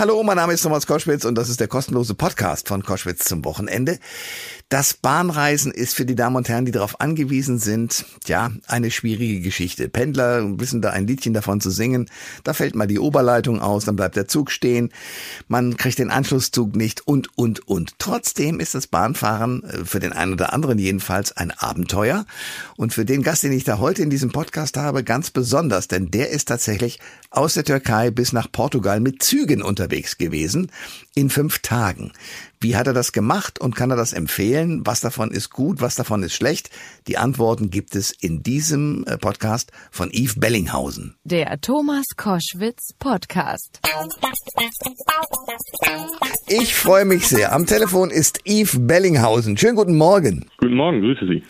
Hallo, mein Name ist Thomas Koschwitz und das ist der kostenlose Podcast von Koschwitz zum Wochenende. Das Bahnreisen ist für die Damen und Herren, die darauf angewiesen sind, ja, eine schwierige Geschichte. Pendler wissen da ein Liedchen davon zu singen. Da fällt mal die Oberleitung aus, dann bleibt der Zug stehen. Man kriegt den Anschlusszug nicht und, und, und. Trotzdem ist das Bahnfahren äh, für den einen oder anderen jedenfalls ein Abenteuer. Und für den Gast, den ich da heute in diesem Podcast habe, ganz besonders, denn der ist tatsächlich aus der Türkei bis nach Portugal mit Zügen unterwegs gewesen in fünf Tagen. Wie hat er das gemacht und kann er das empfehlen? Was davon ist gut, was davon ist schlecht? Die Antworten gibt es in diesem äh, Podcast von Yves Bellinghausen. Der Thomas Koschwitz Podcast. Ich freue mich sehr. Am Telefon ist Yves Bellinghausen. Schönen guten Morgen. Guten Morgen, grüße Sie.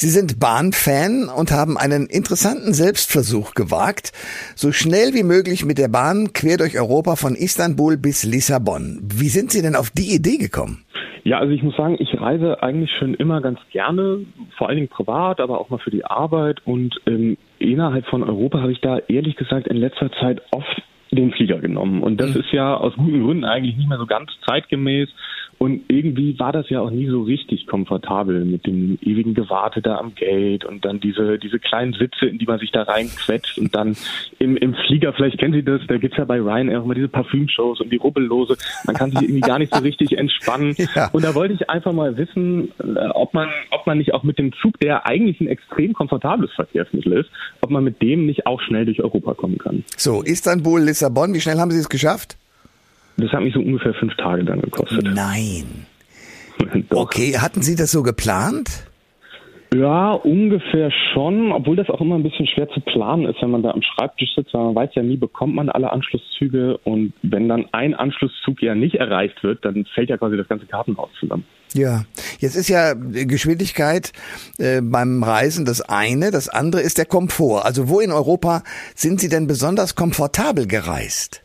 Sie sind Bahnfan und haben einen interessanten Selbstversuch gewagt, so schnell wie möglich mit der Bahn quer durch Europa von Istanbul bis Lissabon. Wie sind Sie denn auf die Idee gekommen? Ja, also ich muss sagen, ich reise eigentlich schon immer ganz gerne, vor allen Dingen privat, aber auch mal für die Arbeit. Und ähm, innerhalb von Europa habe ich da ehrlich gesagt in letzter Zeit oft den Flieger genommen. Und das mhm. ist ja aus guten Gründen eigentlich nicht mehr so ganz zeitgemäß. Und irgendwie war das ja auch nie so richtig komfortabel mit dem ewigen Gewarte da am Gate und dann diese, diese kleinen Sitze, in die man sich da reinquetscht und dann im, im Flieger, vielleicht kennen Sie das, da gibt's ja bei Ryanair auch immer diese Parfümshows und die Rubbellose. Man kann sich irgendwie gar nicht so richtig entspannen. Ja. Und da wollte ich einfach mal wissen, äh, ob man, ob man nicht auch mit dem Zug, der eigentlich ein extrem komfortables Verkehrsmittel ist, ob man mit dem nicht auch schnell durch Europa kommen kann. So, Istanbul, Lissabon, wie schnell haben Sie es geschafft? Das hat mich so ungefähr fünf Tage dann gekostet. Nein. okay, hatten Sie das so geplant? Ja, ungefähr schon, obwohl das auch immer ein bisschen schwer zu planen ist, wenn man da am Schreibtisch sitzt, weil man weiß ja nie, bekommt man alle Anschlusszüge und wenn dann ein Anschlusszug ja nicht erreicht wird, dann fällt ja quasi das ganze Kartenhaus zusammen. Ja, jetzt ist ja Geschwindigkeit äh, beim Reisen das eine, das andere ist der Komfort. Also wo in Europa sind Sie denn besonders komfortabel gereist?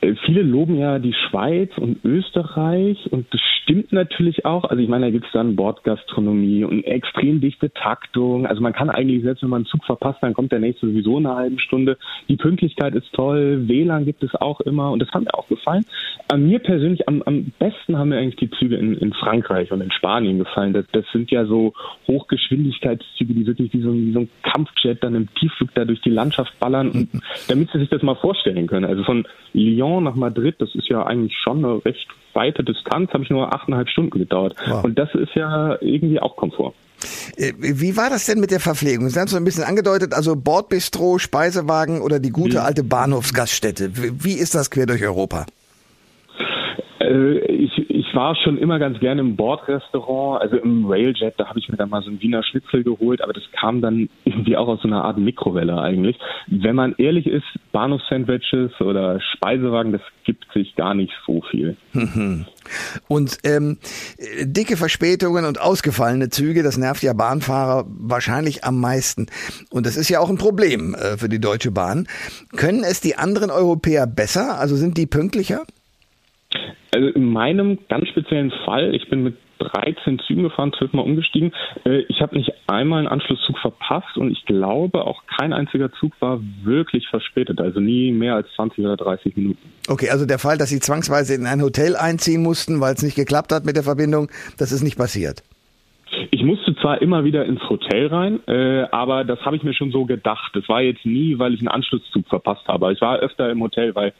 Äh, viele loben ja die Schweiz und Österreich und das stimmt natürlich auch. Also ich meine, da gibt es dann Bordgastronomie und extrem dichte Taktung. Also man kann eigentlich, selbst wenn man einen Zug verpasst, dann kommt der nächste sowieso in einer halben Stunde. Die Pünktlichkeit ist toll, WLAN gibt es auch immer und das hat mir auch gefallen. An mir persönlich am, am besten haben mir eigentlich die Züge in, in Frankreich und in Spanien gefallen. Das, das sind ja so Hochgeschwindigkeitszüge, die wirklich wie so, ein, wie so ein Kampfjet dann im Tiefflug da durch die Landschaft ballern. Und damit Sie sich das mal vorstellen können, also von Lyon nach Madrid, das ist ja eigentlich schon eine recht weite Distanz, habe ich nur achteinhalb Stunden gedauert. Wow. Und das ist ja irgendwie auch Komfort. Äh, wie war das denn mit der Verpflegung? Sie haben es so ein bisschen angedeutet, also Bordbistro, Speisewagen oder die gute alte Bahnhofsgaststätte. Wie ist das quer durch Europa? Äh, ich, ich war schon immer ganz gerne im Bordrestaurant, also im Railjet, da habe ich mir dann mal so ein Wiener Schnitzel geholt, aber das kam dann irgendwie auch aus so einer Art Mikrowelle eigentlich. Wenn man ehrlich ist, Bahnhofsandwiches oder Speisewagen, das gibt sich gar nicht so viel. Und ähm, dicke Verspätungen und ausgefallene Züge, das nervt ja Bahnfahrer wahrscheinlich am meisten. Und das ist ja auch ein Problem äh, für die Deutsche Bahn. Können es die anderen Europäer besser? Also sind die pünktlicher? Also in meinem ganz speziellen Fall, ich bin mit 13 Zügen gefahren, zwölfmal umgestiegen. Äh, ich habe nicht einmal einen Anschlusszug verpasst und ich glaube, auch kein einziger Zug war wirklich verspätet, also nie mehr als 20 oder 30 Minuten. Okay, also der Fall, dass Sie zwangsweise in ein Hotel einziehen mussten, weil es nicht geklappt hat mit der Verbindung, das ist nicht passiert. Ich musste zwar immer wieder ins Hotel rein, äh, aber das habe ich mir schon so gedacht. Das war jetzt nie, weil ich einen Anschlusszug verpasst habe. Ich war öfter im Hotel, weil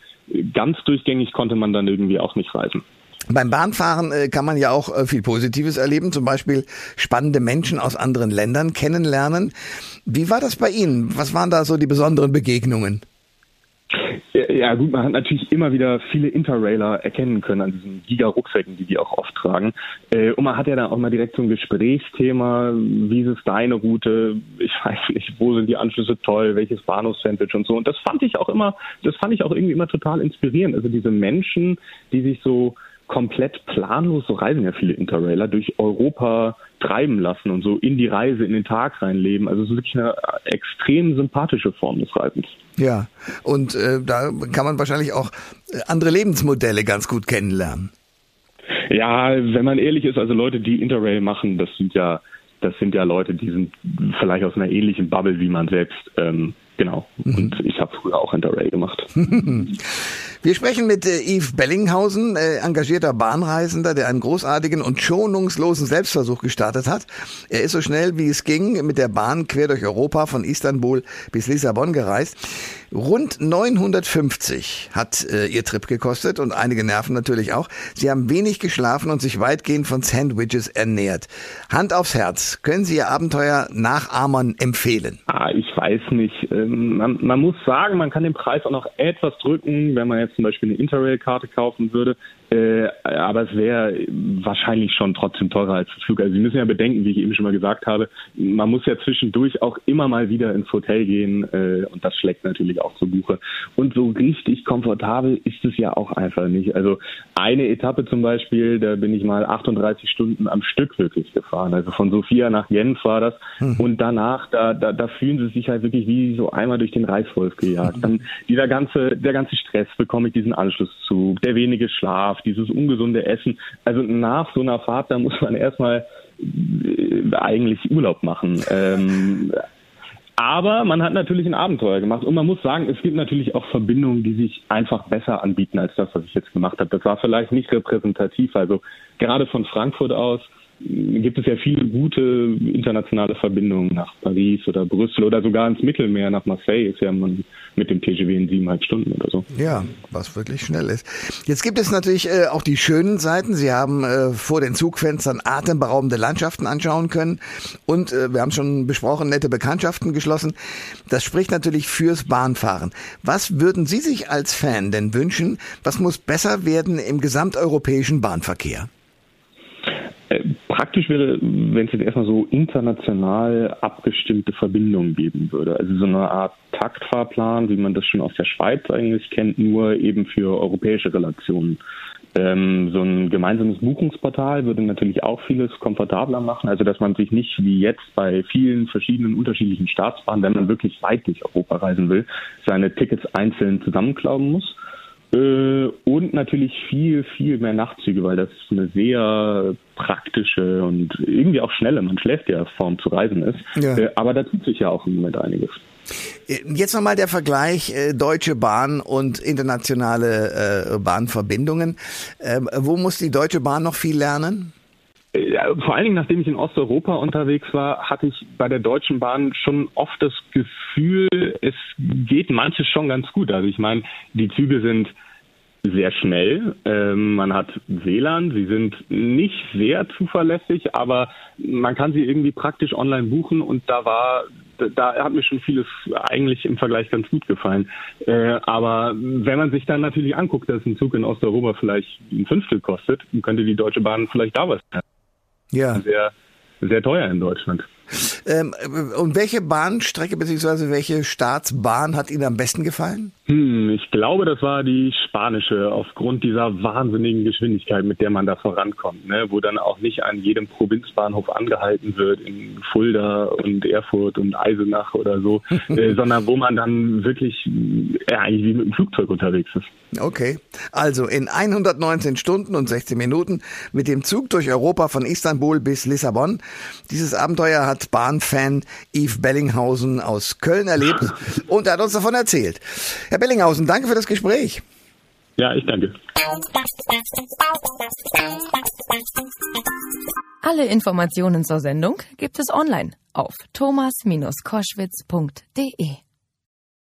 ganz durchgängig konnte man dann irgendwie auch nicht reisen. Beim Bahnfahren äh, kann man ja auch äh, viel Positives erleben, zum Beispiel spannende Menschen aus anderen Ländern kennenlernen. Wie war das bei Ihnen? Was waren da so die besonderen Begegnungen? Ja, gut, man hat natürlich immer wieder viele Interrailer erkennen können an diesen Giga-Rucksäcken, die die auch oft tragen. Äh, und man hat ja dann auch mal direkt so ein Gesprächsthema. Wie ist es deine Route? Ich weiß nicht, wo sind die Anschlüsse toll? Welches Bahnhofsandwich und so. Und das fand ich auch immer, das fand ich auch irgendwie immer total inspirierend. Also diese Menschen, die sich so komplett planlos, so reisen ja viele Interrailer, durch Europa treiben lassen und so in die Reise, in den Tag reinleben. Also es ist wirklich eine extrem sympathische Form des Reisens. Ja, und äh, da kann man wahrscheinlich auch äh, andere Lebensmodelle ganz gut kennenlernen. Ja, wenn man ehrlich ist, also Leute, die Interrail machen, das sind ja, das sind ja Leute, die sind vielleicht aus einer ähnlichen Bubble wie man selbst. Ähm, genau. Mhm. Und ich habe früher auch Interrail gemacht. Wir sprechen mit äh, Yves Bellinghausen, äh, engagierter Bahnreisender, der einen großartigen und schonungslosen Selbstversuch gestartet hat. Er ist so schnell wie es ging mit der Bahn quer durch Europa von Istanbul bis Lissabon gereist. Rund 950 hat äh, ihr Trip gekostet und einige Nerven natürlich auch. Sie haben wenig geschlafen und sich weitgehend von Sandwiches ernährt. Hand aufs Herz, können Sie Ihr Abenteuer Nachahmern empfehlen? Ah, ich weiß nicht. Ähm, man, man muss sagen, man kann den Preis auch noch etwas drücken, wenn man jetzt zum Beispiel eine Interrail-Karte kaufen würde. Äh, aber es wäre wahrscheinlich schon trotzdem teurer als das Flug. Also Sie müssen ja bedenken, wie ich eben schon mal gesagt habe, man muss ja zwischendurch auch immer mal wieder ins Hotel gehen äh, und das schlägt natürlich auch zu Buche. Und so richtig komfortabel ist es ja auch einfach nicht. Also eine Etappe zum Beispiel, da bin ich mal 38 Stunden am Stück wirklich gefahren. Also von Sofia nach Genf war das. Hm. Und danach, da, da, da fühlen sie sich halt wirklich wie so einmal durch den Reißwolf gejagt. Dann dieser ganze, der ganze Stress, bekomme ich diesen Anschlusszug, der wenige Schlaf, dieses ungesunde Essen. Also nach so einer Fahrt, da muss man erstmal äh, eigentlich Urlaub machen. Ähm, aber man hat natürlich ein Abenteuer gemacht und man muss sagen, es gibt natürlich auch Verbindungen, die sich einfach besser anbieten als das, was ich jetzt gemacht habe. Das war vielleicht nicht repräsentativ. Also gerade von Frankfurt aus gibt es ja viele gute internationale Verbindungen nach Paris oder Brüssel oder sogar ins Mittelmeer nach Marseille ist ja man mit dem TGW in siebeneinhalb Stunden oder so. Ja, was wirklich schnell ist. Jetzt gibt es natürlich äh, auch die schönen Seiten. Sie haben äh, vor den Zugfenstern atemberaubende Landschaften anschauen können und äh, wir haben schon besprochen, nette Bekanntschaften geschlossen. Das spricht natürlich fürs Bahnfahren. Was würden Sie sich als Fan denn wünschen? Was muss besser werden im gesamteuropäischen Bahnverkehr? Praktisch wäre, wenn es jetzt erstmal so international abgestimmte Verbindungen geben würde. Also so eine Art Taktfahrplan, wie man das schon aus der Schweiz eigentlich kennt, nur eben für europäische Relationen. Ähm, so ein gemeinsames Buchungsportal würde natürlich auch vieles komfortabler machen, also dass man sich nicht wie jetzt bei vielen verschiedenen unterschiedlichen Staatsbahnen, wenn man wirklich weit durch Europa reisen will, seine Tickets einzeln zusammenklauben muss. Äh, und natürlich viel, viel mehr Nachtzüge, weil das eine sehr praktische und irgendwie auch schnelle, man schläft ja Form zu reisen ist. Ja. Äh, aber da tut sich ja auch im Moment einiges. Äh, jetzt nochmal der Vergleich äh, Deutsche Bahn und internationale äh, Bahnverbindungen. Ähm, wo muss die Deutsche Bahn noch viel lernen? Vor allen Dingen, nachdem ich in Osteuropa unterwegs war, hatte ich bei der Deutschen Bahn schon oft das Gefühl, es geht manches schon ganz gut. Also ich meine, die Züge sind sehr schnell. Ähm, man hat WLAN, sie sind nicht sehr zuverlässig, aber man kann sie irgendwie praktisch online buchen und da war da hat mir schon vieles eigentlich im Vergleich ganz gut gefallen. Äh, aber wenn man sich dann natürlich anguckt, dass ein Zug in Osteuropa vielleicht ein Fünftel kostet, könnte die Deutsche Bahn vielleicht da was. Ja. Sehr, sehr teuer in Deutschland. Ähm, und welche Bahnstrecke bzw. welche Staatsbahn hat Ihnen am besten gefallen? Hm, ich glaube, das war die spanische, aufgrund dieser wahnsinnigen Geschwindigkeit, mit der man da vorankommt, ne? wo dann auch nicht an jedem Provinzbahnhof angehalten wird, in Fulda und Erfurt und Eisenach oder so, äh, sondern wo man dann wirklich äh, eigentlich wie mit dem Flugzeug unterwegs ist. Okay, also in 119 Stunden und 16 Minuten mit dem Zug durch Europa von Istanbul bis Lissabon. Dieses Abenteuer hat Bahnfan Yves Bellinghausen aus Köln erlebt und er hat uns davon erzählt. Herr Bellinghausen, danke für das Gespräch. Ja, ich danke. Alle Informationen zur Sendung gibt es online auf thomas-koschwitz.de.